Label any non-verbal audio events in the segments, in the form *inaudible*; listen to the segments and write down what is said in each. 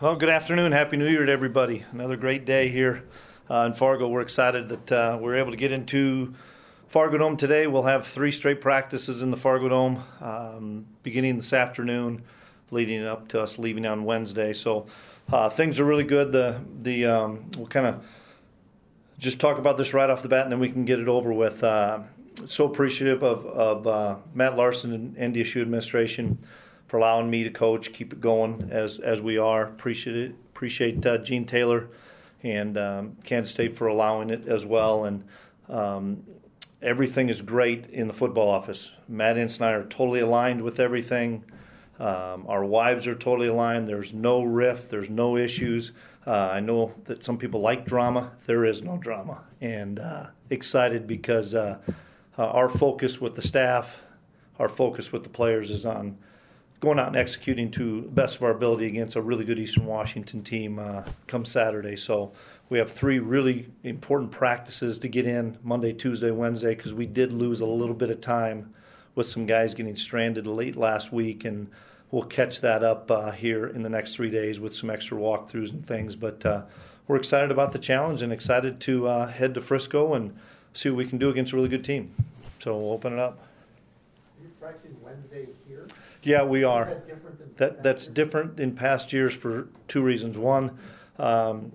Well, good afternoon. Happy New Year to everybody. Another great day here uh, in Fargo. We're excited that uh, we're able to get into Fargo Dome today. We'll have three straight practices in the Fargo Dome um, beginning this afternoon, leading up to us leaving on Wednesday. So uh, things are really good. The the um, we'll kind of just talk about this right off the bat, and then we can get it over with. Uh, so appreciative of, of uh, Matt Larsen and NDSU administration for allowing me to coach, keep it going as as we are. Appreciate it. Appreciate uh, Gene Taylor and um, Kansas State for allowing it as well. And um, everything is great in the football office. Matt Entz and I are totally aligned with everything. Um, our wives are totally aligned. There's no rift. There's no issues. Uh, I know that some people like drama. There is no drama, and uh, excited because uh, our focus with the staff, our focus with the players is on going out and executing to the best of our ability against a really good Eastern Washington team uh, come Saturday. So we have three really important practices to get in Monday, Tuesday, Wednesday because we did lose a little bit of time with some guys getting stranded late last week, and we'll catch that up uh, here in the next three days with some extra walkthroughs and things. But uh, we're excited about the challenge and excited to uh, head to Frisco and see what we can do against a really good team. So we'll open it up. Are you practicing Wednesday here? Yeah, we are. Is that different than That, that's different in past years for two reasons. One, um,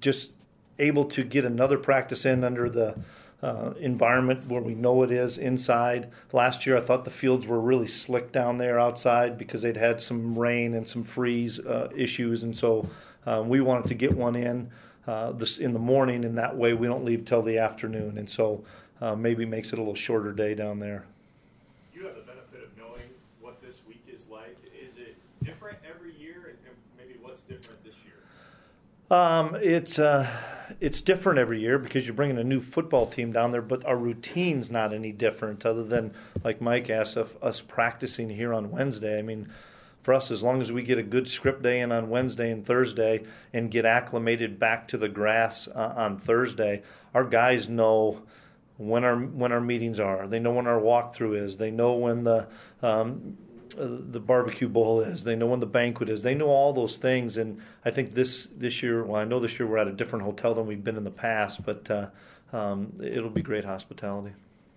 just able to get another practice in under the uh, environment where we know it is inside. Last year, I thought the fields were really slick down there outside because they'd had some rain and some freeze uh, issues, and so uh, we wanted to get one in uh, this in the morning, and that way we don't leave till the afternoon, and so uh, maybe makes it a little shorter day down there. You have the benefit of knowing what this week is like. Is it different every year, and maybe what's different this year? Um, it's uh, it's different every year because you're bringing a new football team down there, but our routine's not any different, other than like Mike asked of us practicing here on Wednesday. I mean, for us, as long as we get a good script day in on Wednesday and Thursday and get acclimated back to the grass uh, on Thursday, our guys know when our when our meetings are. They know when our walkthrough is. They know when the um, the barbecue bowl is. They know when the banquet is. They know all those things. And I think this this year, well, I know this year we're at a different hotel than we've been in the past, but uh, um, it'll be great hospitality.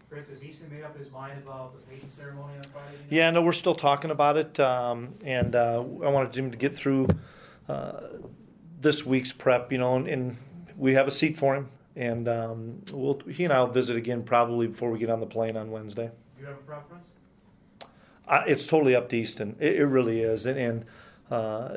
Chris, has Easton made up his mind about the Payton ceremony on Friday? Yeah, no, we're still talking about it, um, and uh, I wanted him to get through uh, this week's prep, you know, and, and, we have a seat for him, and um, we'll he and I'll visit again probably before we get on the plane on Wednesday. Do you have a preference? I, it's totally up to Easton. It, it really is, and, and uh,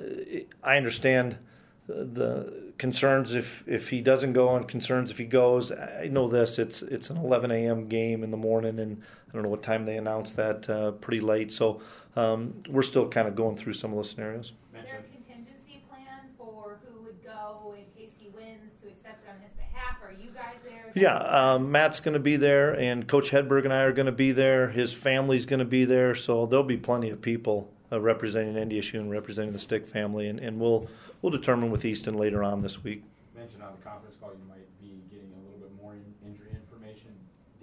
I understand the concerns if if he doesn't go, and concerns if he goes. I know this. It's it's an 11 a.m. game in the morning, and I don't know what time they announced that. Uh, pretty late, so um, we're still kind of going through some of those scenarios. Is there a contingency plan for who would go in case he wins to accept it on his behalf? Are you guys there? Is Yeah, um, Matt's going to be there, and Coach Hedberg and I are going to be there. His family's going to be there, so there'll be plenty of people uh, representing NDSU and representing the Stick family, and, and we'll we'll determine with Easton later on this week. mentioned on the conference call you might be getting a little bit more in- injury information.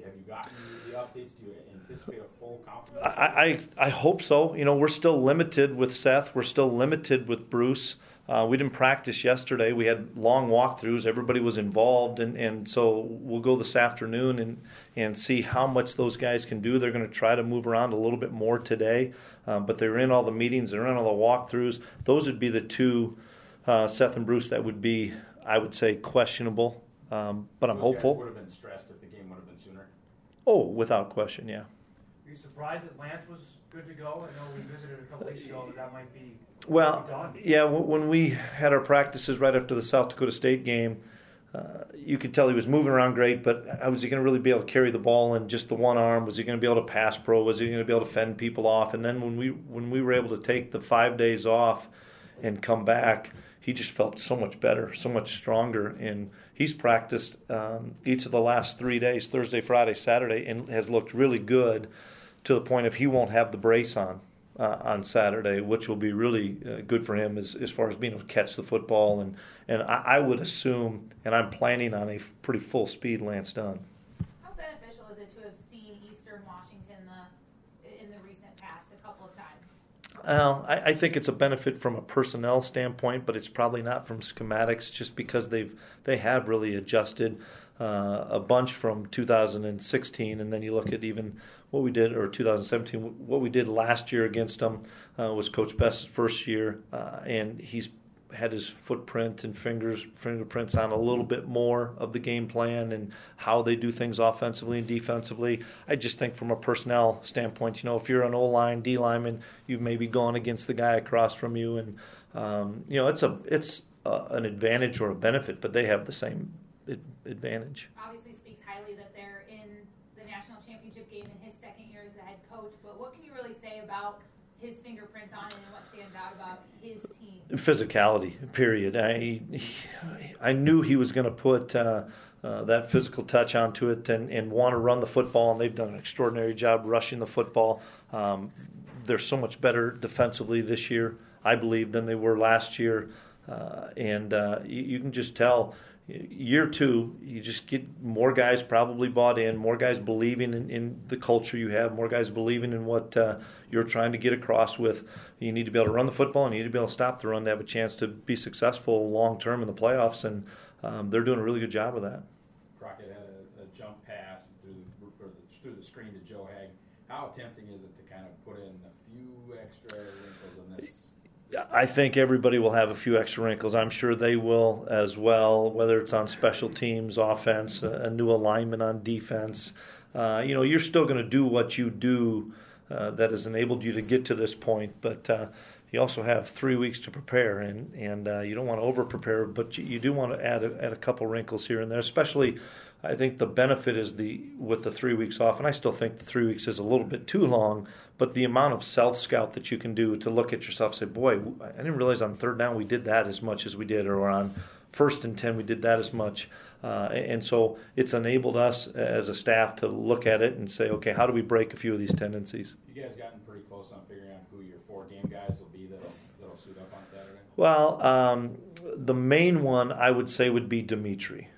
Have you gotten the updates? Do you anticipate a full complement? I, I, I hope so. You know, we're still limited with Seth. We're still limited with Bruce. Uh, we didn't practice yesterday. We had long walkthroughs. Everybody was involved, and, and so we'll go this afternoon and, and see how much those guys can do. They're going to try to move around a little bit more today, um, but they're in all the meetings. They're in all the walkthroughs. Those would be the two, uh, Seth and Bruce, that would be, I would say, questionable. Um, but I'm Those guys hopeful. Would have been stressed if the game would have been sooner. Oh, without question, yeah. Are you surprised that Lance was good to go? I know we visited a couple weeks ago that that might be Well, yeah, when we had our practices right after the South Dakota State game, uh, you could tell he was moving around great, but was he going to really be able to carry the ball in just the one arm? Was he going to be able to pass pro? Was he going to be able to fend people off? And then when we when we were able to take the five days off and come back, he just felt so much better, so much stronger, and he's practiced um, each of the last three days, Thursday, Friday, Saturday, and has looked really good to the point of he won't have the brace on uh, on Saturday, which will be really uh, good for him as, as far as being able to catch the football. And, and I, I would assume, and I'm planning on a pretty full speed Lance Dunn. How beneficial is it to have seen Eastern Washington the in the recent past a couple of times? Well, I, I think it's a benefit from a personnel standpoint, but it's probably not from schematics, just because they've they have really adjusted uh, a bunch from 2016, and then you look at even what we did or 2017, what we did last year against them uh, was Coach Best's first year, uh, and he's had his footprint and fingers fingerprints on a little bit more of the game plan and how they do things offensively and defensively. I just think from a personnel standpoint, you know, if you're an O line, D lineman, you've maybe gone against the guy across from you, and um, you know, it's a it's a, an advantage or a benefit, but they have the same advantage. Obviously, speaks highly that they're in the national championship game in his second year as the head coach. But what can you really say about his fingerprints on it and what stands out about his team? Physicality, period. I I knew he was going to put. Uh, uh, that physical touch onto it and, and want to run the football, and they've done an extraordinary job rushing the football. Um, they're so much better defensively this year, I believe, than they were last year. Uh, and uh, you, you, can just tell year two, you just get more guys probably bought in, more guys believing in, in the culture you have, more guys believing in what uh, you're trying to get across with. You need to be able to run the football and you need to be able to stop the run to have a chance to be successful long term in the playoffs, and um, they're doing a really good job of that. Crockett had a, a jump pass through the, through the screen to Joe Hag. How tempting is it to kind of put in a few extra? I think everybody will have a few extra wrinkles. I'm sure they will as well, whether it's on special teams, offense, a new alignment on defense. Uh, you know, you're still going to do what you do uh, that has enabled you to get to this point, but uh, you also have three weeks to prepare, and and uh, you don't want to over prepare, but you, you, do want to add a, add a couple wrinkles here and there, especially I think the benefit is the with the three weeks off, and I still think the three weeks is a little bit too long. But the amount of self scout that you can do to look at yourself, say, "Boy, I didn't realize on third down we did that as much as we did," or on first and ten we did that as much. Uh, and so it's enabled us as a staff to look at it and say, "Okay, how do we break a few of these tendencies?" You guys gotten pretty close on figuring out who your four game guys will be that'll, that'll suit up on Saturday. Well, um, the main one I would say would be Dimitri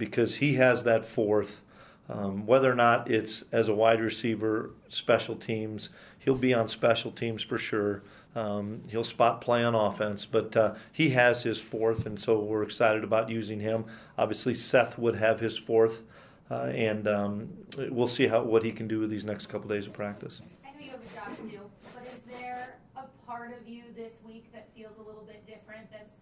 because he has that fourth. Um, whether or not it's as a wide receiver, special teams, he'll be on special teams for sure. Um, he'll spot play on offense, but uh, he has his fourth, and so we're excited about using him. Obviously, Seth would have his fourth, uh, and um, we'll see how what he can do with these next couple days of practice. I know you have a job to do, but is there a part of you this week that feels a little bit different? That's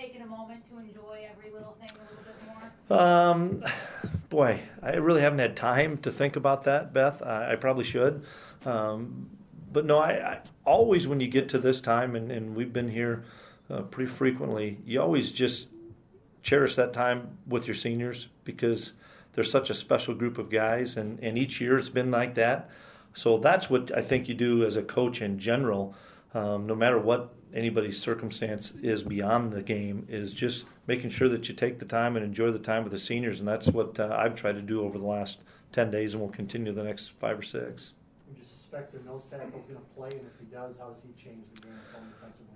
taken a moment to enjoy every little thing a little bit more? Um, boy, I really haven't had time to think about that, Beth. I, I probably should. Um, but no, I, I, always when you get to this time, and, and we've been here uh, pretty frequently, you always just cherish that time with your seniors because they're such a special group of guys, and, and each year it's been like that. So that's what I think you do as a coach in general, um, no matter what anybody's circumstance is beyond the game is just making sure that you take the time and enjoy the time with the seniors, and that's what uh, I've tried to do over the last ten days, and will continue the next five or six. Would you suspect the nose tackle is going to play, and if he does, how does he change the game defensively?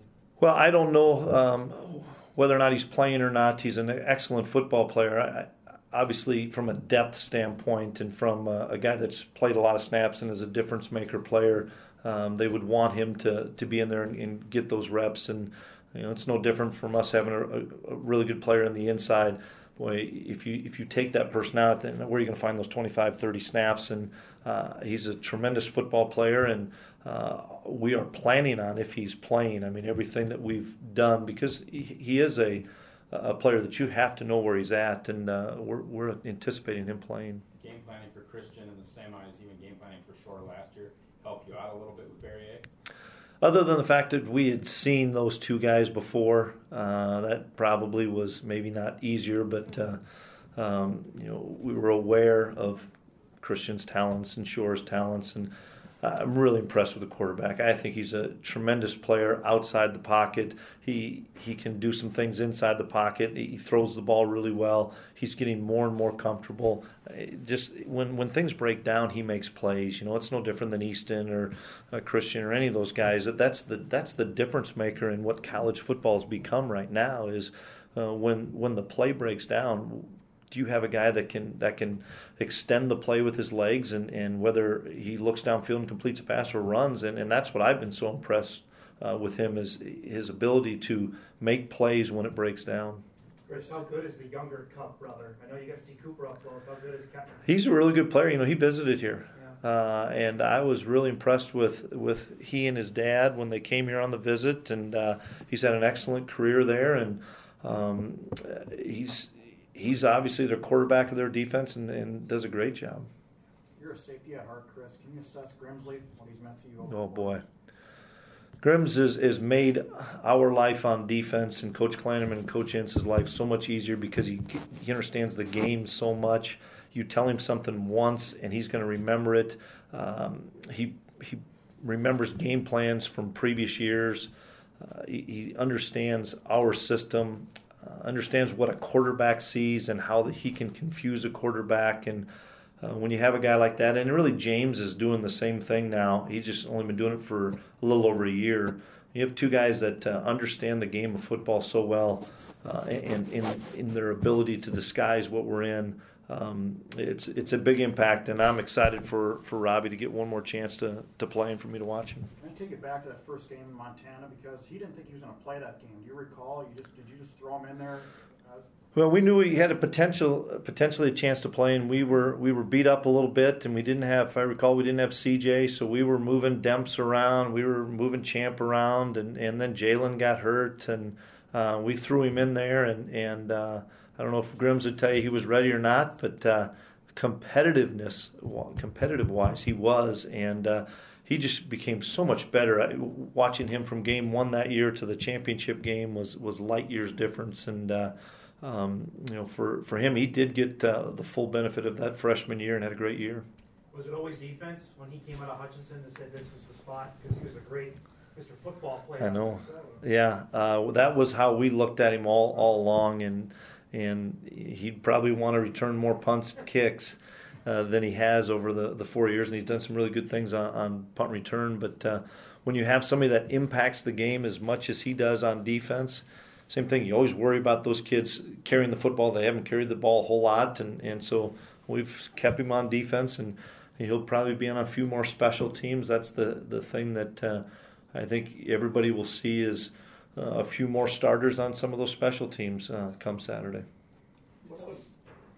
Well, I don't know um, whether or not he's playing or not. He's an excellent football player. I, obviously, from a depth standpoint, and from uh, a guy that's played a lot of snaps and is a difference maker player. Um, they would want him to, to be in there and, and, get those reps. And you know, it's no different from us having a, a, really good player in the inside. Boy, if you if you take that person out, then where are you going to find those 25, 30 snaps? And uh, he's a tremendous football player, and uh, we are planning on if he's playing. I mean, everything that we've done because he, he is a a player that you have to know where he's at, and uh, we're, we're anticipating him playing. Game planning for Christian in the eyes, even game planning for Shore last year help you out a little bit with Barriere? Other than the fact that we had seen those two guys before, uh, that probably was maybe not easier, but uh, um, you know we were aware of Christian's talents and Shore's talents, and I'm really impressed with the quarterback. I think he's a tremendous player outside the pocket. He he can do some things inside the pocket. He throws the ball really well. He's getting more and more comfortable. Just when when things break down, he makes plays. You know, it's no different than Easton or uh, Christian or any of those guys. That's the that's the difference maker in what college football has become right now. Is uh, when when the play breaks down do you have a guy that can that can extend the play with his legs and, and whether he looks downfield and completes a pass or runs and, and that's what I've been so impressed uh, with him is his ability to make plays when it breaks down. Chris, how good is the younger Kupp brother? I know you got to see Cooper up close. How good is Ketner? He's a really good player. You know, he visited here. Yeah. Uh, and I was really impressed with, with he and his dad when they came here on the visit, and uh, he's had an excellent career there. And um, he's he's obviously their quarterback of their defense and, and does a great job. You're a safety at heart, Chris. Can you assess Grimsley, what he's meant to you? over Oh boy. Grims is, is made our life on defense and Coach Kleinerman and Coach Entz's life so much easier because he, he understands the game so much. You tell him something once and he's going to remember it. Um, he, he remembers game plans from previous years. Uh, he, he understands our system, understands what a quarterback sees and how he can confuse a quarterback. And uh, when you have a guy like that, and really James is doing the same thing now. He's just only been doing it for a little over a year. You have two guys that uh, understand the game of football so well, uh, and in their ability to disguise what we're in. Um, it's it's a big impact, and I'm excited for, for Robbie to get one more chance to, to play and for me to watch him. Can I take it back to that first game in Montana because he didn't think he was going to play that game. Do you recall? You just did you just throw him in there? Uh, Well, we knew he had a potential, potentially a chance to play, and we were we were beat up a little bit, and we didn't have, if I recall, we didn't have CJ, so we were moving Demps around, we were moving Champ around, and, and then Jalen got hurt, and uh, we threw him in there, and and uh, I don't know if Grims would tell you he was ready or not, but uh, competitiveness, competitive wise, he was, and. Uh, he just became so much better. I, watching him from game one that year to the championship game was was light years difference, and uh, um, you know, for, for him, he did get uh, the full benefit of that freshman year and had a great year. Was it always defense when he came out of Hutchinson and said this is the spot? Because he was a great Mr. Football player. I know. Yeah, uh, that was how we looked at him all, all along, and and he'd probably want to return more punts and kicks uh, than he has over the, the four years, and he's done some really good things on, on punt return. But uh, when you have somebody that impacts the game as much as he does on defense, same thing. You always worry about those kids carrying the football. They haven't carried the ball a whole lot, and, and so we've kept him on defense, and he'll probably be on a few more special teams. That's the the thing that uh, I think everybody will see is a few more starters on some of those special teams uh, come Saturday. What's the,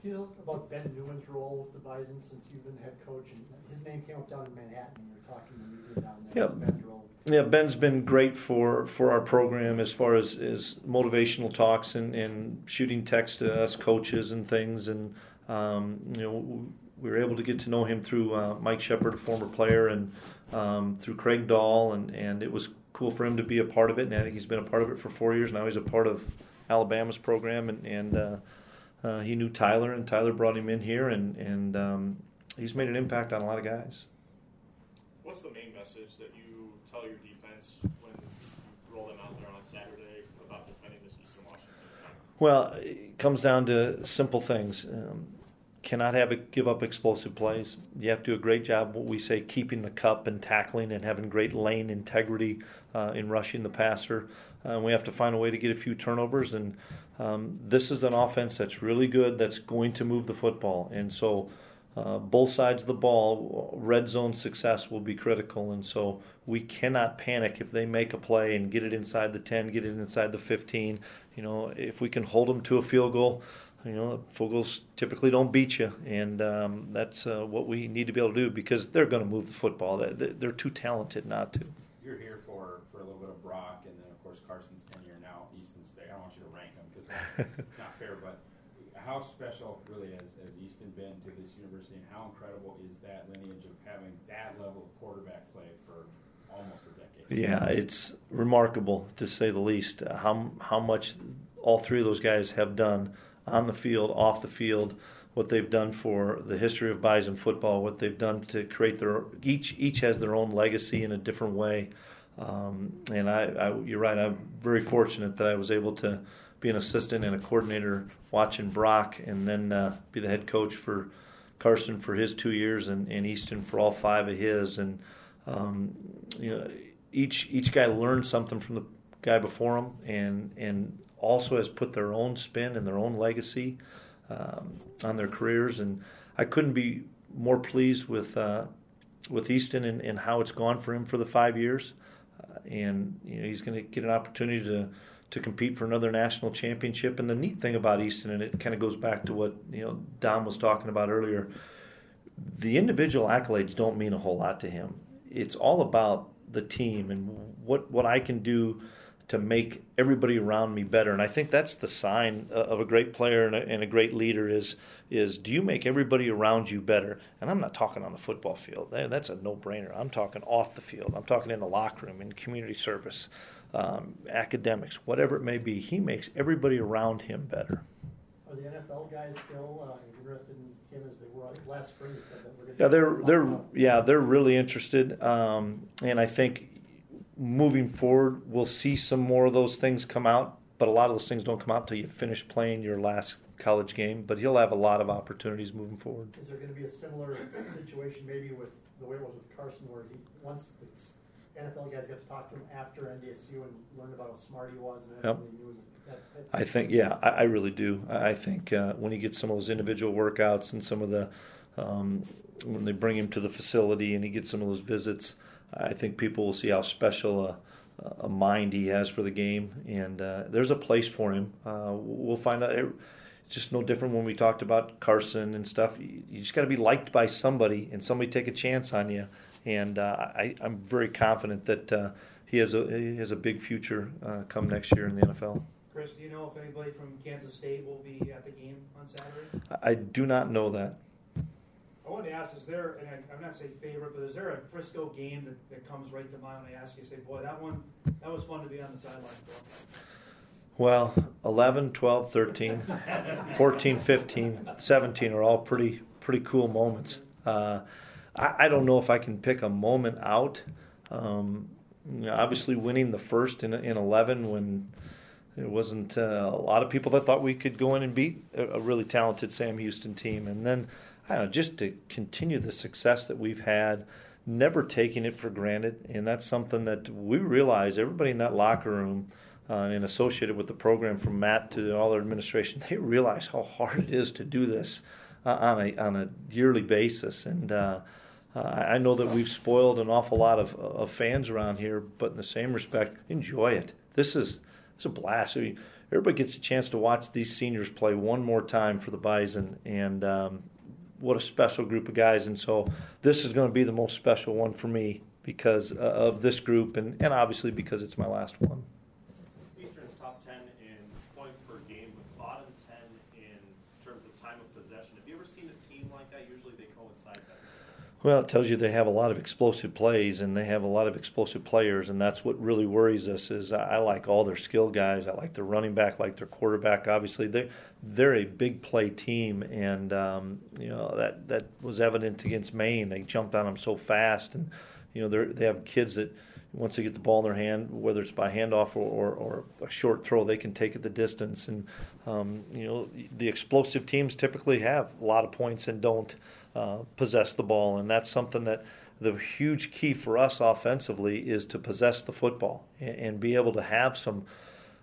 you know about Ben Newman's role with the Bison since you've been head coach and his name came up down in Manhattan and you were talking to you were down there. Yeah. Ben's role? Yeah, Ben's been great for, for our program as far as, as motivational talks and, and shooting text to us coaches and things. And, um, you know, we were able to get to know him through uh, Mike Shepard, a former player, and um, through Craig Dahl. And, and it was cool for him to be a part of it. And I think he's been a part of it for four years. Now he's a part of Alabama's program. And, and uh, uh, he knew Tyler, and Tyler brought him in here. And, and um, he's made an impact on a lot of guys. What's the main message that you tell your defense when you roll them out there on Saturday about defending this Eastern Washington? Well, it comes down to simple things. Um, cannot have it give up explosive plays. You have to do a great job, what we say, keeping the cup and tackling and having great lane integrity uh, in rushing the passer. Uh, we have to find a way to get a few turnovers. And um, this is an offense that's really good, that's going to move the football. And so uh, both sides of the ball, red zone success will be critical. And so we cannot panic if they make a play and get it inside the 10, get it inside the 15. You know, if we can hold them to a field goal, you know, field goals typically don't beat you, and um, that's uh, what we need to be able to do because they're going to move the football. They're, they're too talented not to. You're here for, for a little bit of Brock, and then of course Carson's tenure now at Easton State. I don't want you to rank them because it's not fair, but how special really has, has Easton been to this university, and how incredible is that lineage of having that level of quarterback play for almost a decade? Yeah, it's remarkable to say the least. How how much all three of those guys have done on the field, off the field, what they've done for the history of Bison football, what they've done to create their each each has their own legacy in a different way. Um, and I, I, you're right. I'm very fortunate that I was able to be an assistant and a coordinator watching Brock, and then uh, be the head coach for Carson for his two years, and, and Easton for all five of his. And um, you know, each each guy learned something from the guy before him, and and also has put their own spin and their own legacy. um, on their careers, and I couldn't be more pleased with uh, with Easton and, and, how it's gone for him for the five years. Uh, and you know, he's going to get an opportunity to to compete for another national championship. And the neat thing about Easton, and it kind of goes back to what you know Don was talking about earlier, the individual accolades don't mean a whole lot to him. It's all about the team and what what I can do to make everybody around me better. And I think that's the sign of a great player and a, and a, great leader is is do you make everybody around you better? And I'm not talking on the football field. That's a no-brainer. I'm talking off the field. I'm talking in the locker room, in community service, um, academics, whatever it may be. He makes everybody around him better. Are the NFL guys still uh, as interested in him as they were? Last spring said that. We're yeah, they're they're yeah they're really interested, um, and I think moving forward, we'll see some more of those things come out. But a lot of those things don't come out until you finish playing your last college game. But he'll have a lot of opportunities moving forward. Is there going to be a similar situation maybe with the way it was with Carson, where he once the NFL guys got to talk to him after NDSU and learned about how smart he was and yep. he was. I think, yeah, I, I really do. I think uh, when he gets some of those individual workouts and some of the, um, when they bring him to the facility and he gets some of those visits, I think people will see how special a, a mind he has for the game, and uh, there's a place for him. Uh, we'll find out. It's just no different when we talked about Carson and stuff. You, you just got to be liked by somebody, and somebody take a chance on you. And uh, I, am very confident that uh, he has a he has a big future uh, come next year in the NFL. Chris, do you know if anybody from Kansas State will be at the game on Saturday? I do not know that. I wanted to ask, is there, and I, am not saying favorite, but is there a Frisco game that, that comes right to mind when I ask you, say, boy, that one, that was fun to be on the sideline for? Well, 11, 12, 13, *laughs* 14, 15, 17 are all pretty pretty cool moments. Uh, I, I, don't know if I can pick a moment out. Um, you know, obviously, winning the first in, in 11 when there wasn't uh, a lot of people that thought we could go in and beat a, a really talented Sam Houston team. And then I don't know, just to continue the success that we've had, never taking it for granted. And that's something that we realize everybody in that locker room uh, and associated with the program from Matt to all their administration, *laughs* they realize how hard it is to do this uh, on, a, on a yearly basis. And uh, uh I know that we've spoiled an awful lot of, of fans around here, but in the same respect, enjoy it. This is it's a blast. I mean, everybody gets a chance to watch these seniors play one more time for the Bison, and um, what a special group of guys. And so this is going to be the most special one for me because uh, of this group and, and obviously because it's my last one. Eastern's top 10 in points per game, but bottom 10 in terms of time of possession. Have you ever seen a team like that? Usually they coincide that. Well, it tells you they have a lot of explosive plays and they have a lot of explosive players, and that's what really worries us. Is I like all their skill guys. I like their running back, like their quarterback. Obviously, they they're a big play team, and um, you know that that was evident against Maine. They jumped on them so fast, and you know they they have kids that once they get the ball in their hand, whether it's by handoff or, or, or a short throw, they can take it the distance. And um, you know the explosive teams typically have a lot of points and don't. Uh, possess the ball, and that's something that the huge key for us offensively is to possess the football and, and be able to have some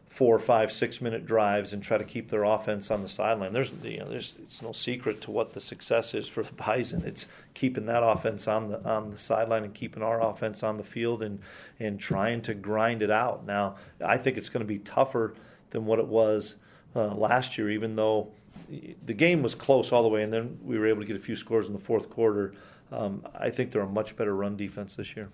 four, five, six minute drives and try to keep their offense on the sideline. There's, you know, there's it's no secret to what the success is for the Bison. It's keeping that offense on the on the sideline and keeping our offense on the field and and trying to grind it out. Now, I think it's going to be tougher than what it was uh, last year, even though the game was close all the way, and then we were able to get a few scores in the fourth quarter. Um, I think they're a much better run defense this year.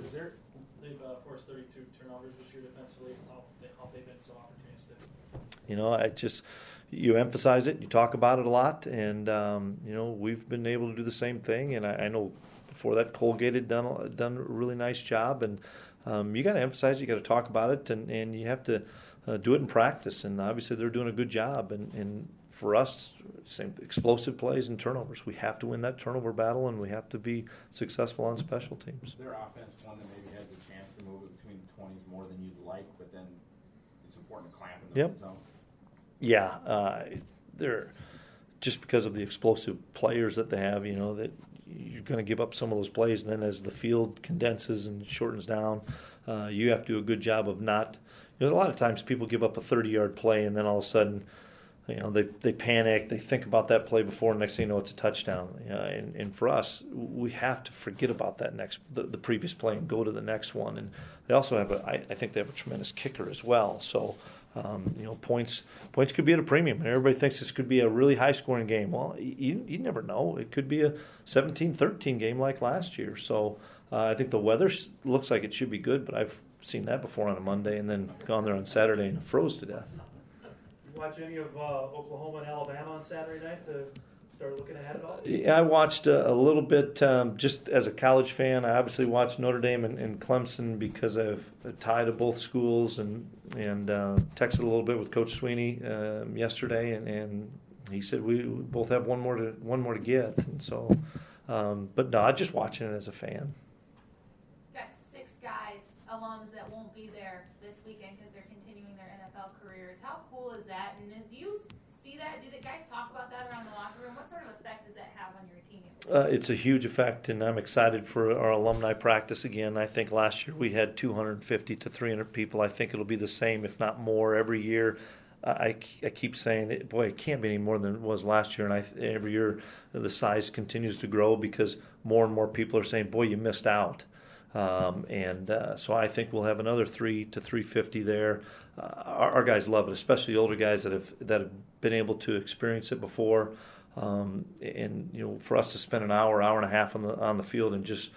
Is there, they've uh, forced 32 turnovers this year defensively. How, how they've been so opportunistic? You know, I just you emphasize it, you talk about it a lot, and um, you know we've been able to do the same thing. And I, I know before that Colgate had done done a really nice job, and um, you got to emphasize, it, you got to talk about it, and, and you have to uh, do it in practice. And obviously they're doing a good job, and, and for us, same explosive plays and turnovers. We have to win that turnover battle, and we have to be successful on special teams. Their offense, one that maybe has a chance to move it between the twenties more than you'd like, but then it's important to clamp in the yep. zone. Yeah, uh, they're just because of the explosive players that they have. You know that you're going to give up some of those plays, and then as the field condenses and shortens down, uh, you have to do a good job of not. You know, a lot of times people give up a 30-yard play, and then all of a sudden you know they, they panic they think about that play before next thing you know it's a touchdown. You know, and, and for us we have to forget about that next the, the previous play and go to the next one. And they also have a I, I think they have a tremendous kicker as well. So um, you know points points could be at a premium. And everybody thinks this could be a really high scoring game. Well you, you never know. It could be a 17-13 game like last year. So uh, I think the weather looks like it should be good but I've seen that before on a Monday and then gone there on Saturday and froze to death watch any of uh, Oklahoma and Alabama on Saturday night to start looking ahead at all? Yeah, I watched a, a little bit um, just as a college fan. I obviously watched Notre Dame and, and Clemson because I've a tie to both schools and and uh, texted a little bit with Coach Swinney um, yesterday, and, and he said we both have one more to one more to get, and so. Um, but no, I just watching it as a fan. Got six guys, alums that won't be there this weekend because they're continuing their NFL careers. How cool is that? And do you see that? Do the guys talk about that around the locker room? What sort of effect does that have on your team? Uh, it's a huge effect, and I'm excited for our alumni practice again. I think last year we had 250 to 300 people. I think it'll be the same, if not more, every year. I, I keep saying, boy, it can't be any more than it was last year. And I, every year the size continues to grow because more and more people are saying, boy, you missed out. Um, and uh, so I think we'll have another three to 350 there. Uh, our, our, guys love it, especially the older guys that have that have been able to experience it before. Um, and you know, for us to spend an hour, hour and a half on the on the field and just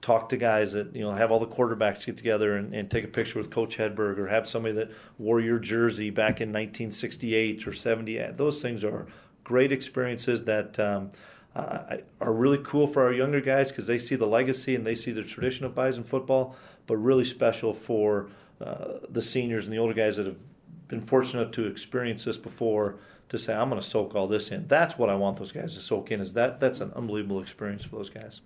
talk to guys that you know have all the quarterbacks get together and, and, take a picture with Coach Hedberg or have somebody that wore your jersey back in 1968 or 70. Those things are great experiences that um, uh, are really cool for our younger guys because they see the legacy and they see the tradition of Bison football, but really special for uh, the seniors and the older guys that have been fortunate to experience this before to say I'm going to soak all this in. That's what I want those guys to soak in. Is that that's an unbelievable experience for those guys.